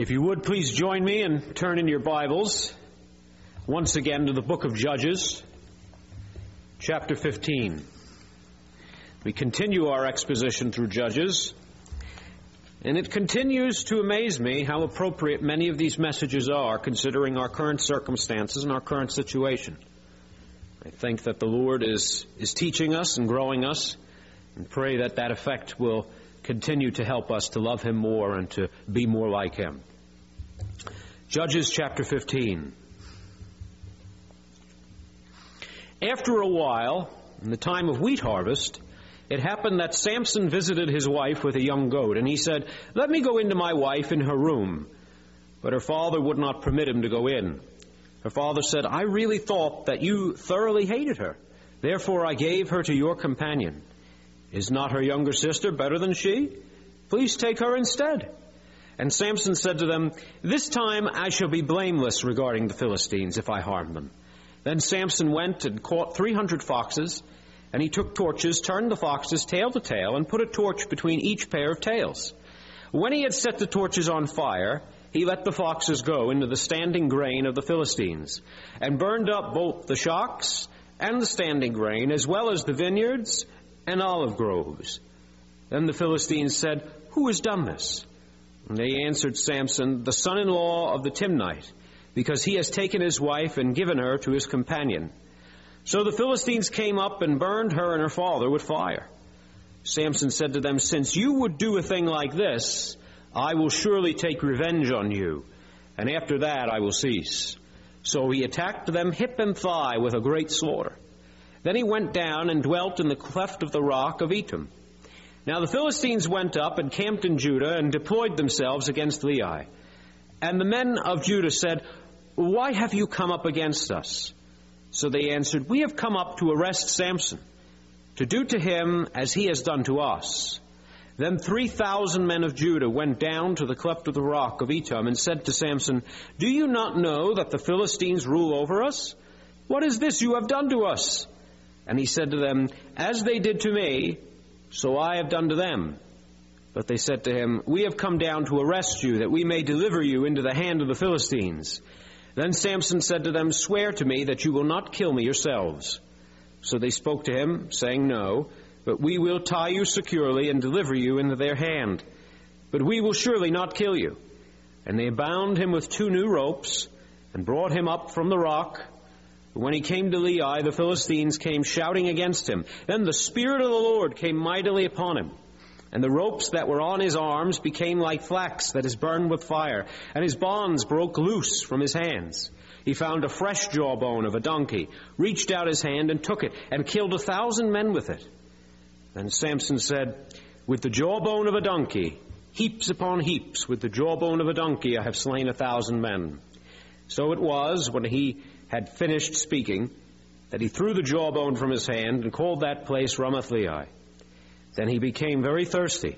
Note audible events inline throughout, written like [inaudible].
If you would please join me and turn in your Bibles once again to the book of Judges, chapter 15. We continue our exposition through Judges, and it continues to amaze me how appropriate many of these messages are considering our current circumstances and our current situation. I think that the Lord is, is teaching us and growing us, and pray that that effect will continue to help us to love Him more and to be more like Him. Judges chapter 15. After a while, in the time of wheat harvest, it happened that Samson visited his wife with a young goat, and he said, Let me go into my wife in her room. But her father would not permit him to go in. Her father said, I really thought that you thoroughly hated her. Therefore I gave her to your companion. Is not her younger sister better than she? Please take her instead. And Samson said to them, This time I shall be blameless regarding the Philistines if I harm them. Then Samson went and caught three hundred foxes, and he took torches, turned the foxes tail to tail, and put a torch between each pair of tails. When he had set the torches on fire, he let the foxes go into the standing grain of the Philistines, and burned up both the shocks and the standing grain, as well as the vineyards and olive groves. Then the Philistines said, Who has done this? And they answered Samson, The son in law of the Timnite because he has taken his wife and given her to his companion. So the Philistines came up and burned her and her father with fire. Samson said to them, Since you would do a thing like this, I will surely take revenge on you, and after that I will cease. So he attacked them hip and thigh with a great slaughter. Then he went down and dwelt in the cleft of the rock of Etam. Now the Philistines went up and camped in Judah and deployed themselves against Lehi. And the men of Judah said, why have you come up against us? So they answered, We have come up to arrest Samson, to do to him as he has done to us. Then 3,000 men of Judah went down to the cleft of the rock of Etam and said to Samson, Do you not know that the Philistines rule over us? What is this you have done to us? And he said to them, As they did to me, so I have done to them. But they said to him, We have come down to arrest you, that we may deliver you into the hand of the Philistines. Then Samson said to them, Swear to me that you will not kill me yourselves. So they spoke to him, saying, No, but we will tie you securely and deliver you into their hand. But we will surely not kill you. And they bound him with two new ropes and brought him up from the rock. When he came to Lehi, the Philistines came shouting against him. Then the Spirit of the Lord came mightily upon him and the ropes that were on his arms became like flax that is burned with fire, and his bonds broke loose from his hands. He found a fresh jawbone of a donkey, reached out his hand and took it, and killed a thousand men with it. Then Samson said, With the jawbone of a donkey, heaps upon heaps, with the jawbone of a donkey, I have slain a thousand men. So it was, when he had finished speaking, that he threw the jawbone from his hand and called that place Ramath Lehi. Then he became very thirsty.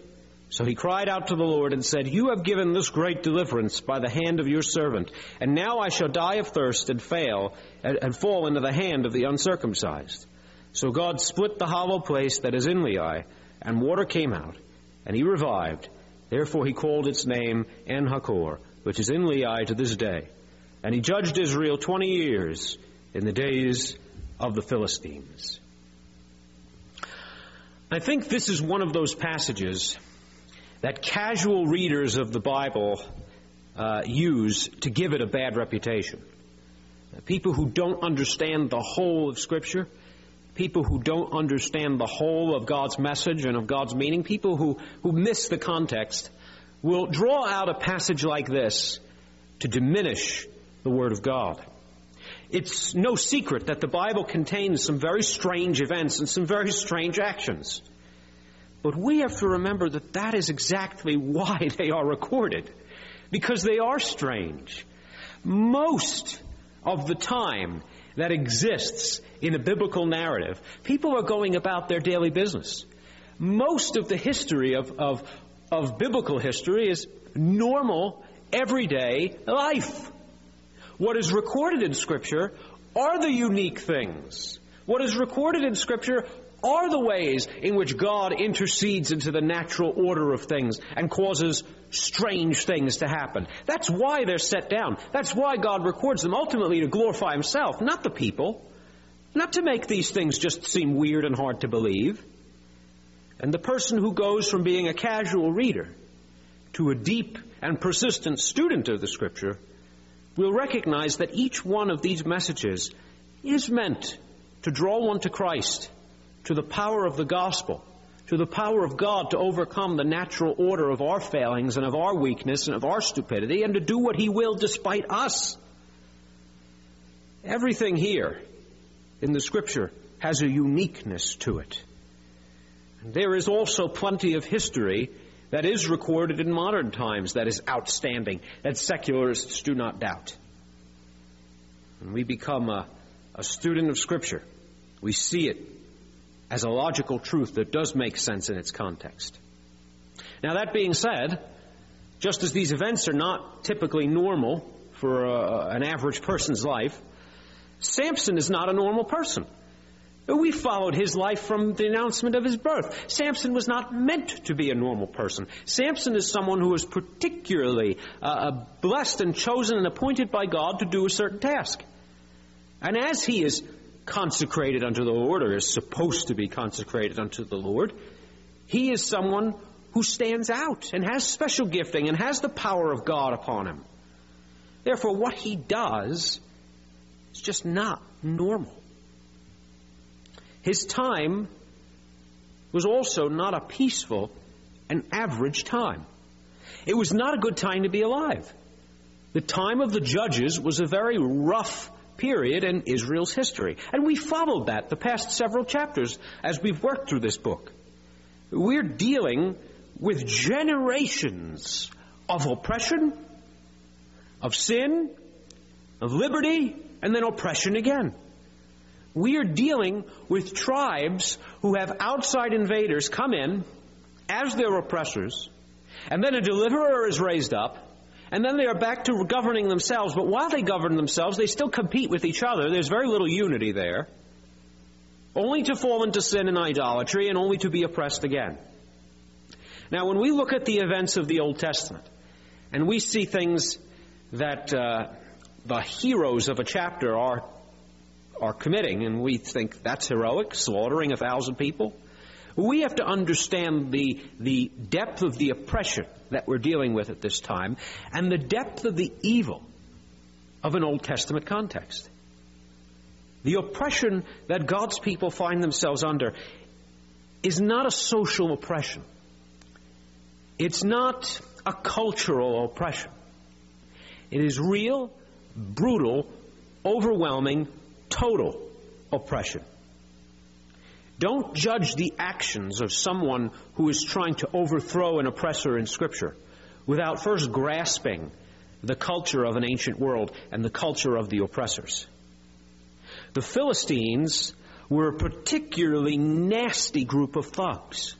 So he cried out to the Lord and said, You have given this great deliverance by the hand of your servant, and now I shall die of thirst and fail and, fall into the hand of the uncircumcised. So God split the hollow place that is in Lehi, and water came out, and he revived. Therefore he called its name En-hakkore, which is in Lehi to this day. And he judged Israel twenty years in the days of the Philistines. I think this is one of those passages that casual readers of the Bible uh, use to give it a bad reputation. People who don't understand the whole of Scripture, people who don't understand the whole of God's message and of God's meaning, people who, who miss the context, will draw out a passage like this to diminish the Word of God. It's no secret that the Bible contains some very strange events and some very strange actions. But we have to remember that that is exactly [laughs] why they are recorded. Because they are strange. Most of the time that exists in a biblical narrative, people are going about their daily business. Most of the history of, of, of biblical history is normal, everyday life. What is recorded in Scripture are the unique things. What is recorded in Scripture are the ways in which God intercedes into the natural order of things and causes strange things to happen. That's why they're set down. That's why God records them, ultimately to glorify Himself, not the people. Not to make these things just seem weird and hard to believe. And the person who goes from being a casual reader to a deep and persistent student of the Scripture will recognize that each one of these messages is meant to draw one to Christ, to the power of the gospel, to the power of God to overcome the natural order of our failings and of our weakness and of our stupidity and to do what He will despite us. Everything here in the Scripture has a uniqueness to it. And there is also plenty of history that is recorded in modern times that is outstanding, that secularists do not doubt. When we become a, a student of Scripture, we see it as a logical truth that does make sense in its context. Now, that being said, just as these events are not typically normal for a, an average person's life, Samson is not a normal person. We followed his life from the announcement of his birth. Samson was not meant to be a normal person. Samson is someone who was particularly uh, uh, blessed and chosen and appointed by God to do a certain task. And as he is consecrated unto the Lord, or is supposed to be consecrated unto the Lord, he is someone who stands out and has special gifting and has the power of God upon him. Therefore, what he does is just not normal. His time was also not a peaceful and average time. It was not a good time to be alive. The time of the judges was a very rough period in Israel's history. And we followed that the past several chapters as we've worked through this book. We're dealing with generations of oppression, of sin, of liberty, and then oppression again. We are dealing with tribes who have outside invaders come in as their oppressors, and then a deliverer is raised up, and then they are back to governing themselves. But while they govern themselves, they still compete with each other. There's very little unity there. Only to fall into sin and idolatry, and only to be oppressed again. Now, when we look at the events of the Old Testament, and we see things that uh, the heroes of a chapter are are committing, and we think that's heroic, slaughtering a thousand people. We have to understand the, the depth of the oppression that we're dealing with at this time and the depth of the evil of an Old Testament context. The oppression that God's people find themselves under is not a social oppression. It's not a cultural oppression. It is real, brutal, overwhelming total oppression. Don't judge the actions of someone who is trying to overthrow an oppressor in Scripture without first grasping the culture of an ancient world and the culture of the oppressors. The Philistines were a particularly nasty group of thugs.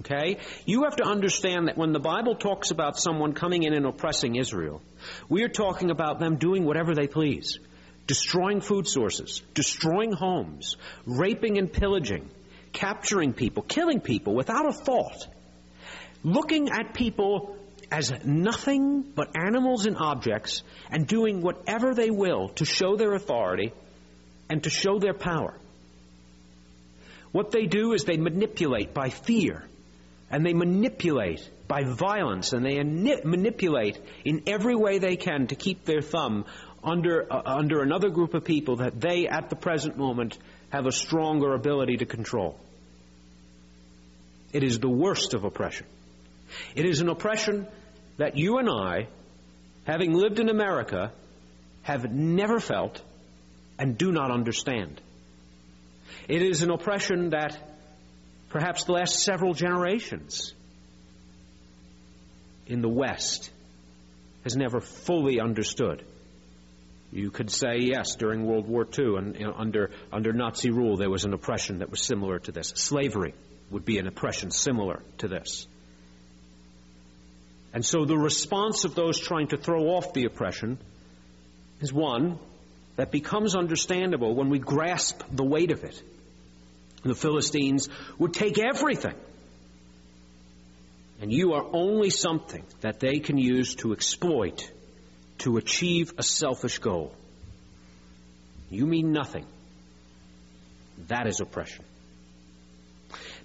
Okay? You have to understand that when the Bible talks about someone coming in and oppressing Israel, we are talking about them doing whatever they please destroying food sources, destroying homes, raping and pillaging, capturing people, killing people without a thought, looking at people as nothing but animals and objects, and doing whatever they will to show their authority and to show their power. What they do is they manipulate by fear, and they manipulate by violence, and they manipulate in every way they can to keep their thumb under, uh, under another group of people that they, at the present moment, have a stronger ability to control. It is the worst of oppression. It is an oppression that you and I, having lived in America, have never felt and do not understand. It is an oppression that perhaps the last several generations in the West has never fully understood. You could say, yes, during World War II and you know, under, under Nazi rule, there was an oppression that was similar to this. Slavery would be an oppression similar to this. And so the response of those trying to throw off the oppression is one that becomes understandable when we grasp the weight of it. The Philistines would take everything. And you are only something that they can use to exploit, to achieve a selfish goal. You mean nothing. That is oppression.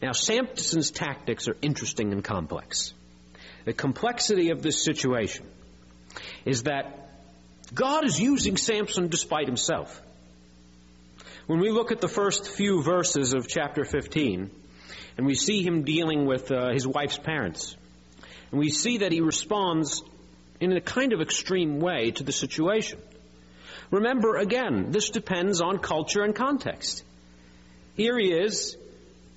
Now, Samson's tactics are interesting and complex. The complexity of this situation is that God is using Samson despite himself. When we look at the first few verses of chapter 15, and we see him dealing with uh, his wife's parents, and we see that he responds in a kind of extreme way to the situation. Remember, again, this depends on culture and context. Here he is.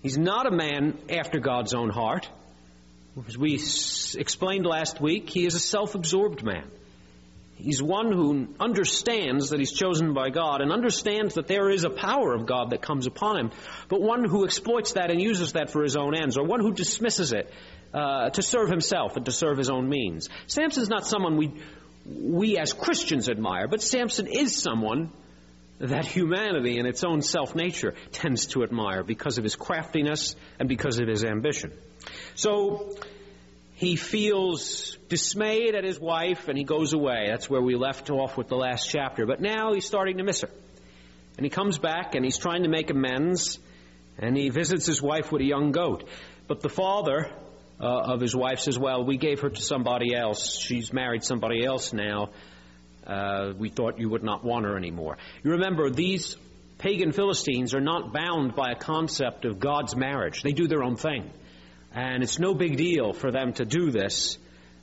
He's not a man after God's own heart. As we explained last week, he is a self absorbed man. He's one who understands that he's chosen by God and understands that there is a power of God that comes upon him, but one who exploits that and uses that for his own ends, or one who dismisses it uh, to serve himself and to serve his own means. Samson's not someone we, we as Christians admire, but Samson is someone that humanity in its own self nature tends to admire because of his craftiness and because of his ambition. So, he feels dismayed at his wife and he goes away. That's where we left off with the last chapter. But now he's starting to miss her. And he comes back and he's trying to make amends and he visits his wife with a young goat. But the father uh, of his wife says, Well, we gave her to somebody else. She's married somebody else now. Uh, we thought you would not want her anymore. You remember, these pagan Philistines are not bound by a concept of God's marriage, they do their own thing. And it's no big deal for them to do this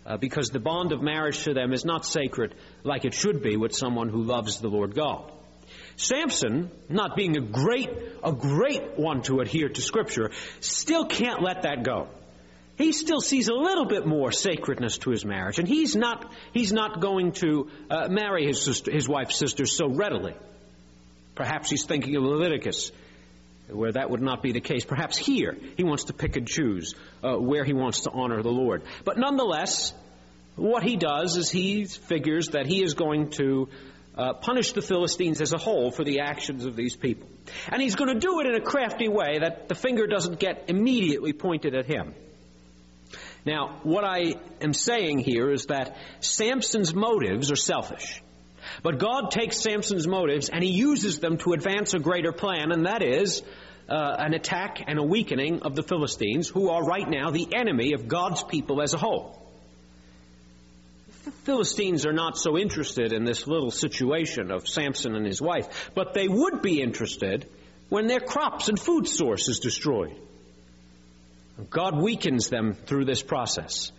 uh, because the bond of marriage to them is not sacred like it should be with someone who loves the Lord God. Samson, not being a great, a great one to adhere to Scripture, still can't let that go. He still sees a little bit more sacredness to his marriage, and he's not, he's not going to uh, marry his, sister, his wife's sister so readily. Perhaps he's thinking of Leviticus where that would not be the case. Perhaps here he wants to pick and choose uh, where he wants to honor the Lord. But nonetheless, what he does is he figures that he is going to uh, punish the Philistines as a whole for the actions of these people. And he's going to do it in a crafty way that the finger doesn't get immediately pointed at him. Now, what I am saying here is that Samson's motives are selfish. But God takes Samson's motives and he uses them to advance a greater plan, and that is uh, an attack and a weakening of the Philistines, who are right now the enemy of God's people as a whole. The Philistines are not so interested in this little situation of Samson and his wife, but they would be interested when their crops and food source is destroyed. God weakens them through this process.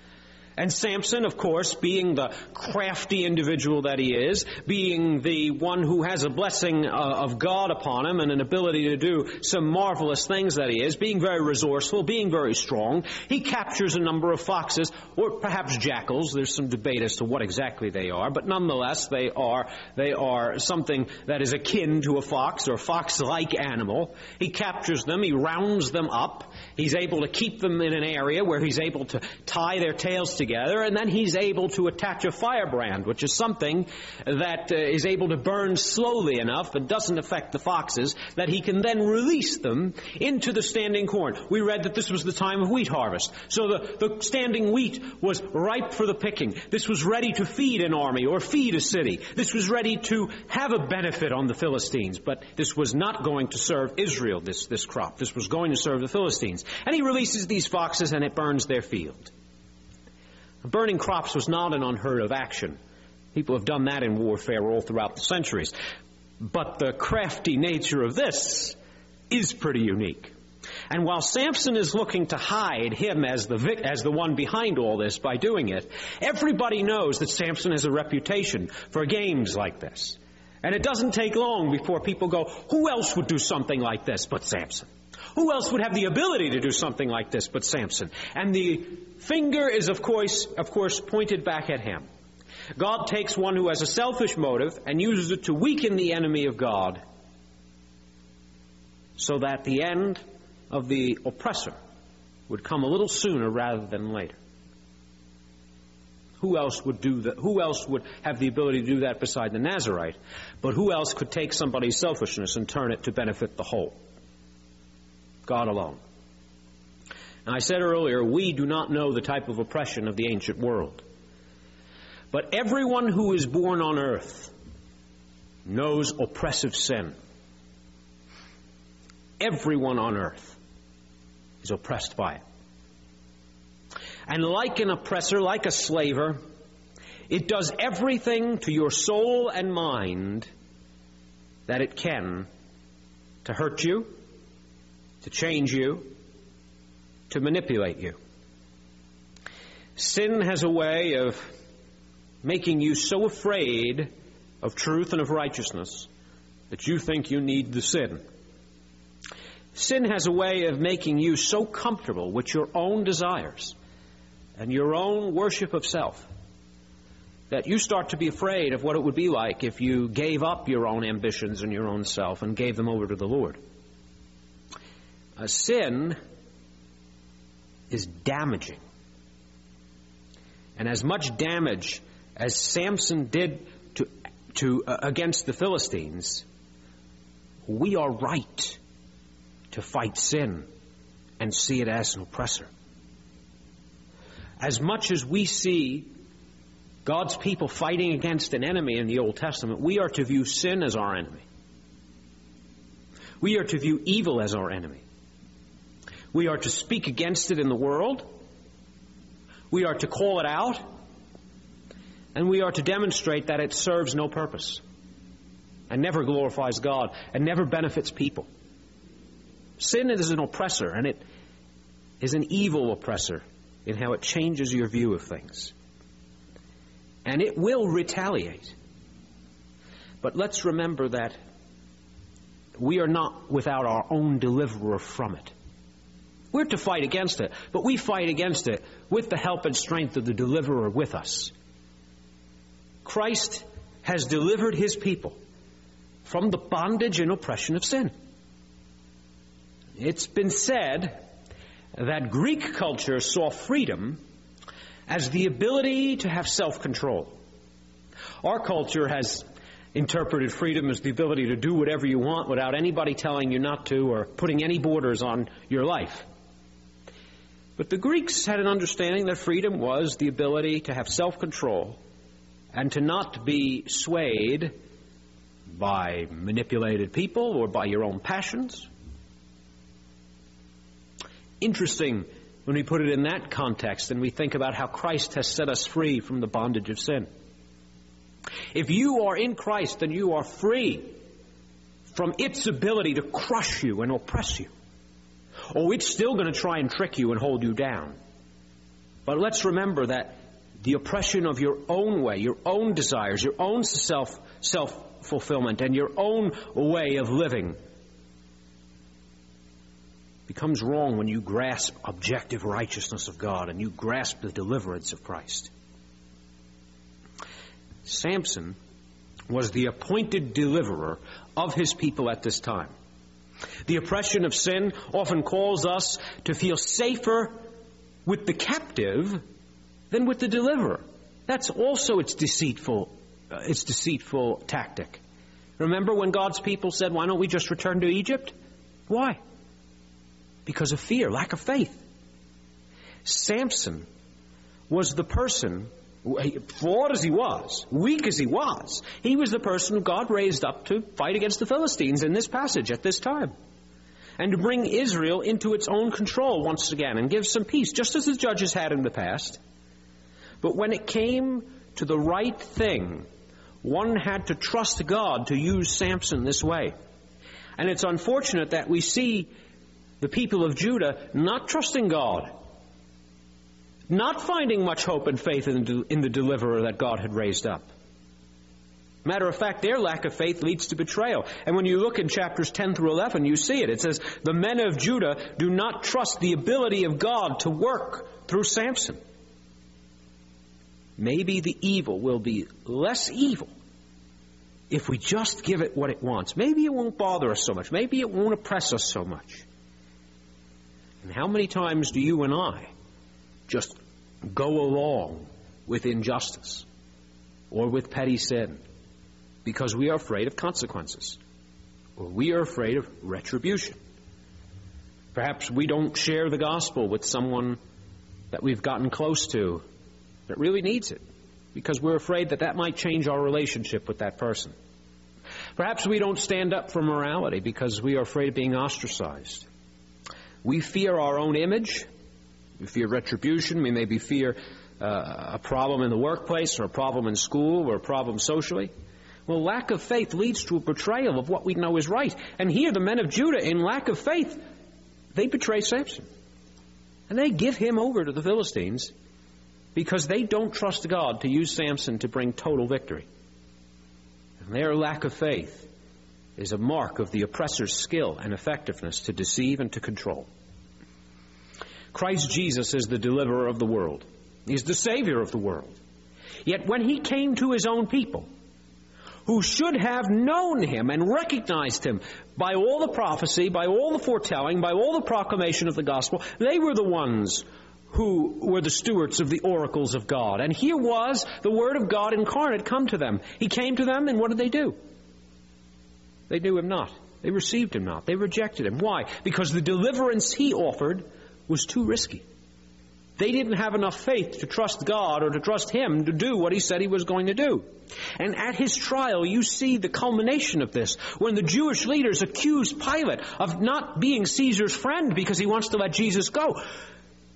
And Samson, of course, being the crafty individual that he is, being the one who has a blessing uh, of God upon him and an ability to do some marvelous things that he is, being very resourceful, being very strong, he captures a number of foxes, or perhaps jackals. There's some debate as to what exactly they are, but nonetheless, they are, they are something that is akin to a fox or fox-like animal. He captures them, he rounds them up, he's able to keep them in an area where he's able to tie their tails together, and then he's able to attach a firebrand, which is something that uh, is able to burn slowly enough and doesn't affect the foxes, that he can then release them into the standing corn. We read that this was the time of wheat harvest. So the, the standing wheat was ripe for the picking. This was ready to feed an army or feed a city. This was ready to have a benefit on the Philistines, but this was not going to serve Israel, this, this crop. This was going to serve the Philistines. And he releases these foxes and it burns their field. Burning crops was not an unheard of action. People have done that in warfare all throughout the centuries. But the crafty nature of this is pretty unique. And while Samson is looking to hide him as the, as the one behind all this by doing it, everybody knows that Samson has a reputation for games like this. And it doesn't take long before people go, who else would do something like this but Samson? Who else would have the ability to do something like this but Samson? And the finger is, of course, of course, pointed back at him. God takes one who has a selfish motive and uses it to weaken the enemy of God so that the end of the oppressor would come a little sooner rather than later. Who else would do that? Who else would have the ability to do that beside the Nazarite? But who else could take somebody's selfishness and turn it to benefit the whole? God alone. Now, I said earlier, we do not know the type of oppression of the ancient world. But everyone who is born on earth knows oppressive sin. Everyone on earth is oppressed by it. And like an oppressor, like a slaver, it does everything to your soul and mind that it can to hurt you, to change you, to manipulate you. Sin has a way of making you so afraid of truth and of righteousness that you think you need the sin. Sin has a way of making you so comfortable with your own desires and your own worship of self that you start to be afraid of what it would be like if you gave up your own ambitions and your own self and gave them over to the Lord. A sin is damaging. And as much damage as Samson did to, to uh, against the Philistines, we are right to fight sin and see it as an oppressor. As much as we see God's people fighting against an enemy in the Old Testament, we are to view sin as our enemy. We are to view evil as our enemy. We are to speak against it in the world. We are to call it out. And we are to demonstrate that it serves no purpose and never glorifies God and never benefits people. Sin is an oppressor, and it is an evil oppressor in how it changes your view of things and it will retaliate. But let's remember that we are not without our own deliverer from it. We're to fight against it, but we fight against it with the help and strength of the deliverer with us. Christ has delivered his people from the bondage and oppression of sin. It's been said that Greek culture saw freedom as the ability to have self control. Our culture has interpreted freedom as the ability to do whatever you want without anybody telling you not to or putting any borders on your life. But the Greeks had an understanding that freedom was the ability to have self control and to not be swayed by manipulated people or by your own passions. Interesting when we put it in that context and we think about how Christ has set us free from the bondage of sin. If you are in Christ, then you are free from its ability to crush you and oppress you. Oh, it's still going to try and trick you and hold you down. But let's remember that the oppression of your own way, your own desires, your own self self fulfillment, and your own way of living becomes wrong when you grasp objective righteousness of God and you grasp the deliverance of Christ. Samson was the appointed deliverer of his people at this time. The oppression of sin often calls us to feel safer with the captive than with the deliverer. That's also its deceitful, uh, its deceitful tactic. Remember when God's people said, "Why don't we just return to Egypt?" Why? because of fear, lack of faith. Samson was the person, flawed as he was, weak as he was, he was the person God raised up to fight against the Philistines in this passage at this time. And to bring Israel into its own control once again and give some peace, just as the judges had in the past. But when it came to the right thing, one had to trust God to use Samson this way. And it's unfortunate that we see the people of Judah not trusting God, not finding much hope and faith in the, in the deliverer that God had raised up. Matter of fact, their lack of faith leads to betrayal. And when you look in chapters 10 through 11, you see it. It says, The men of Judah do not trust the ability of God to work through Samson. Maybe the evil will be less evil if we just give it what it wants. Maybe it won't bother us so much. Maybe it won't oppress us so much. And how many times do you and I just go along with injustice or with petty sin because we are afraid of consequences or we are afraid of retribution? Perhaps we don't share the gospel with someone that we've gotten close to that really needs it because we're afraid that that might change our relationship with that person. Perhaps we don't stand up for morality because we are afraid of being ostracized. We fear our own image. Fear retribution. We maybe fear uh, a problem in the workplace or a problem in school or a problem socially. Well, lack of faith leads to a betrayal of what we know is right. And here, the men of Judah, in lack of faith, they betray Samson. And they give him over to the Philistines because they don't trust God to use Samson to bring total victory. And their lack of faith is a mark of the oppressor's skill and effectiveness to deceive and to control. Christ Jesus is the deliverer of the world. He's the Savior of the world. Yet when he came to his own people, who should have known him and recognized him by all the prophecy, by all the foretelling, by all the proclamation of the gospel, they were the ones who were the stewards of the oracles of God. And here was the Word of God incarnate come to them. He came to them, and what did they do? They knew him not. They received him not. They rejected him. Why? Because the deliverance he offered was too risky. They didn't have enough faith to trust God or to trust Him to do what He said He was going to do. And at His trial, you see the culmination of this when the Jewish leaders accuse Pilate of not being Caesar's friend because he wants to let Jesus go.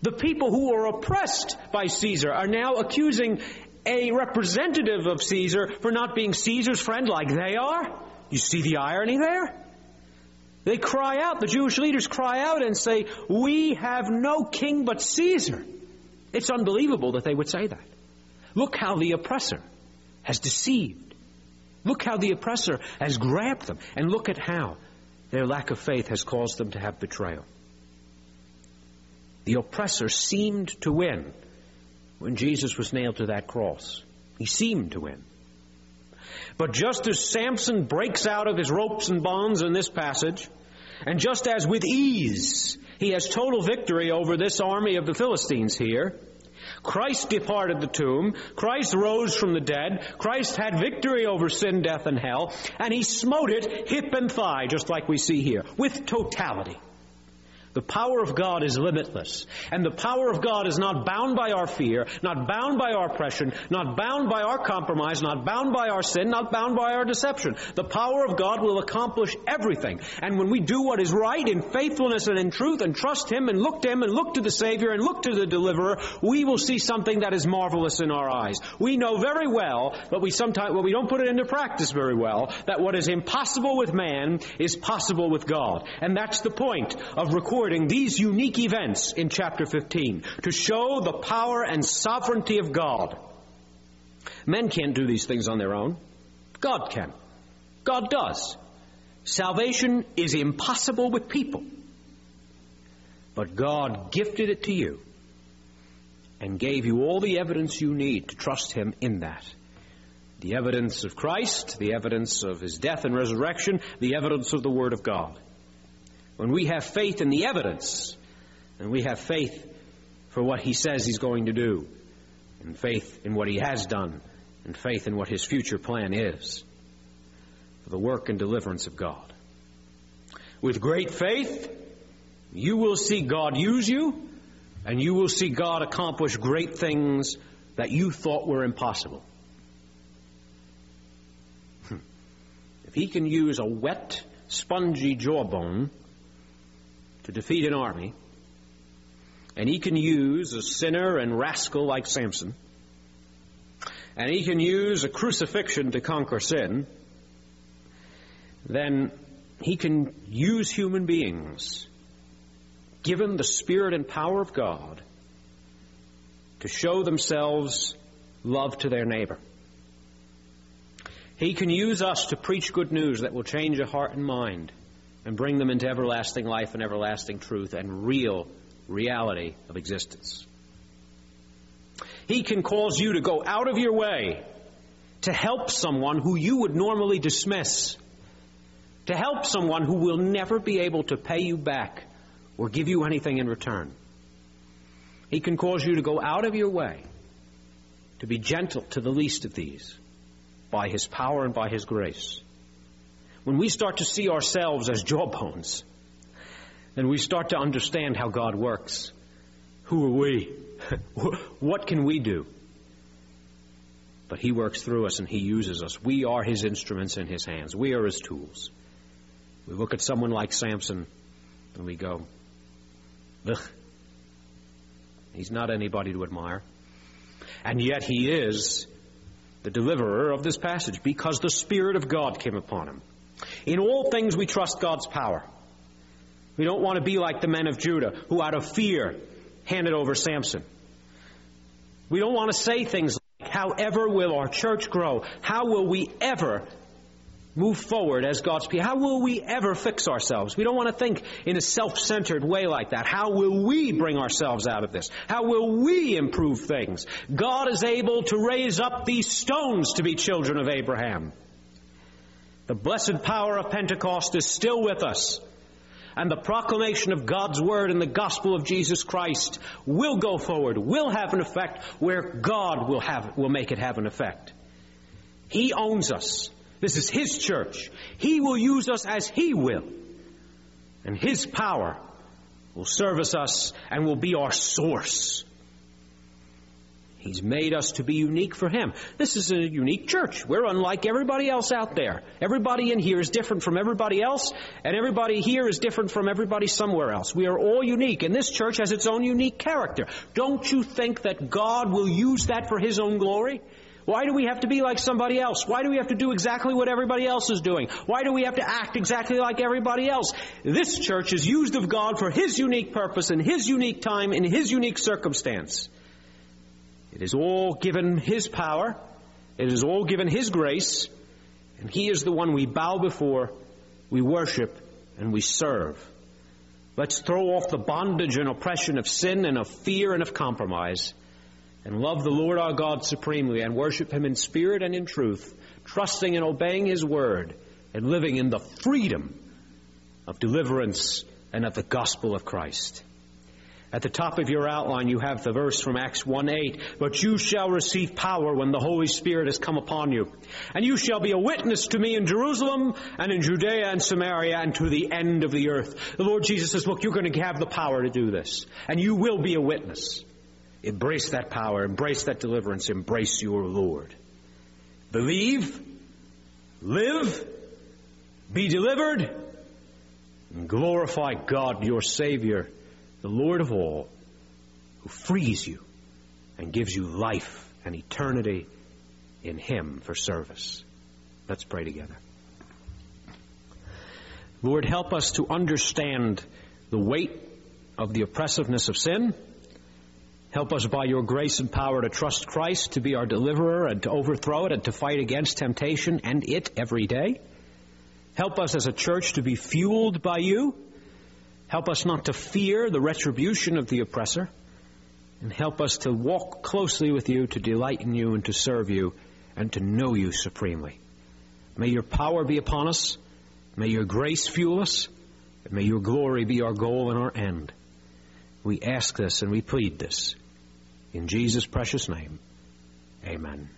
The people who are oppressed by Caesar are now accusing a representative of Caesar for not being Caesar's friend like they are. You see the irony there? They cry out, the Jewish leaders cry out and say, We have no king but Caesar. It's unbelievable that they would say that. Look how the oppressor has deceived. Look how the oppressor has grabbed them. And look at how their lack of faith has caused them to have betrayal. The oppressor seemed to win when Jesus was nailed to that cross. He seemed to win. But just as Samson breaks out of his ropes and bonds in this passage, and just as with ease he has total victory over this army of the Philistines here, Christ departed the tomb. Christ rose from the dead. Christ had victory over sin, death, and hell. And he smote it hip and thigh, just like we see here, with totality. The power of God is limitless. And the power of God is not bound by our fear, not bound by our oppression, not bound by our compromise, not bound by our sin, not bound by our deception. The power of God will accomplish everything. And when we do what is right in faithfulness and in truth and trust Him and look to Him and look to the Savior and look to the deliverer, we will see something that is marvelous in our eyes. We know very well, but we sometimes, well, we don't put it into practice very well, that what is impossible with man is possible with God. And that's the point of recording recording these unique events in chapter 15 to show the power and sovereignty of God. Men can't do these things on their own. God can. God does. Salvation is impossible with people. But God gifted it to you and gave you all the evidence you need to trust Him in that. The evidence of Christ, the evidence of His death and resurrection, the evidence of the Word of God. When we have faith in the evidence, and we have faith for what he says he's going to do, and faith in what he has done, and faith in what his future plan is for the work and deliverance of God. With great faith, you will see God use you, and you will see God accomplish great things that you thought were impossible. [laughs] If he can use a wet, spongy jawbone to defeat an army, and he can use a sinner and rascal like Samson, and he can use a crucifixion to conquer sin, then he can use human beings, given the Spirit and power of God, to show themselves love to their neighbor. He can use us to preach good news that will change a heart and mind and bring them into everlasting life and everlasting truth and real reality of existence. He can cause you to go out of your way to help someone who you would normally dismiss, to help someone who will never be able to pay you back or give you anything in return. He can cause you to go out of your way to be gentle to the least of these by His power and by His grace when we start to see ourselves as jawbones, then we start to understand how God works. Who are we? [laughs] what can we do? But He works through us and He uses us. We are His instruments in His hands. We are His tools. We look at someone like Samson and we go, ugh, he's not anybody to admire. And yet He is the deliverer of this passage because the Spirit of God came upon Him. In all things we trust God's power. We don't want to be like the men of Judah who out of fear handed over Samson. We don't want to say things like, however will our church grow? How will we ever move forward as God's people? How will we ever fix ourselves? We don't want to think in a self-centered way like that. How will we bring ourselves out of this? How will we improve things? God is able to raise up these stones to be children of Abraham. The blessed power of Pentecost is still with us and the proclamation of God's word and the gospel of Jesus Christ will go forward, will have an effect where God will have will make it have an effect. He owns us. This is his church. He will use us as he will. And his power will service us and will be our source. He's made us to be unique for Him. This is a unique church. We're unlike everybody else out there. Everybody in here is different from everybody else, and everybody here is different from everybody somewhere else. We are all unique, and this church has its own unique character. Don't you think that God will use that for His own glory? Why do we have to be like somebody else? Why do we have to do exactly what everybody else is doing? Why do we have to act exactly like everybody else? This church is used of God for His unique purpose in His unique time in His unique circumstance. It is all given His power. It is all given His grace. And He is the one we bow before, we worship, and we serve. Let's throw off the bondage and oppression of sin and of fear and of compromise and love the Lord our God supremely and worship Him in spirit and in truth, trusting and obeying His word and living in the freedom of deliverance and of the gospel of Christ. At the top of your outline, you have the verse from Acts 1 8. But you shall receive power when the Holy Spirit has come upon you. And you shall be a witness to me in Jerusalem and in Judea and Samaria and to the end of the earth. The Lord Jesus says, look, you're going to have the power to do this. And you will be a witness. Embrace that power. Embrace that deliverance. Embrace your Lord. Believe. Live. Be delivered. And glorify God, your Savior the Lord of all, who frees you and gives you life and eternity in Him for service. Let's pray together. Lord, help us to understand the weight of the oppressiveness of sin. Help us by your grace and power to trust Christ to be our deliverer and to overthrow it and to fight against temptation and it every day. Help us as a church to be fueled by you Help us not to fear the retribution of the oppressor, and help us to walk closely with you, to delight in you, and to serve you, and to know you supremely. May your power be upon us. May your grace fuel us. And may your glory be our goal and our end. We ask this and we plead this. In Jesus' precious name, amen.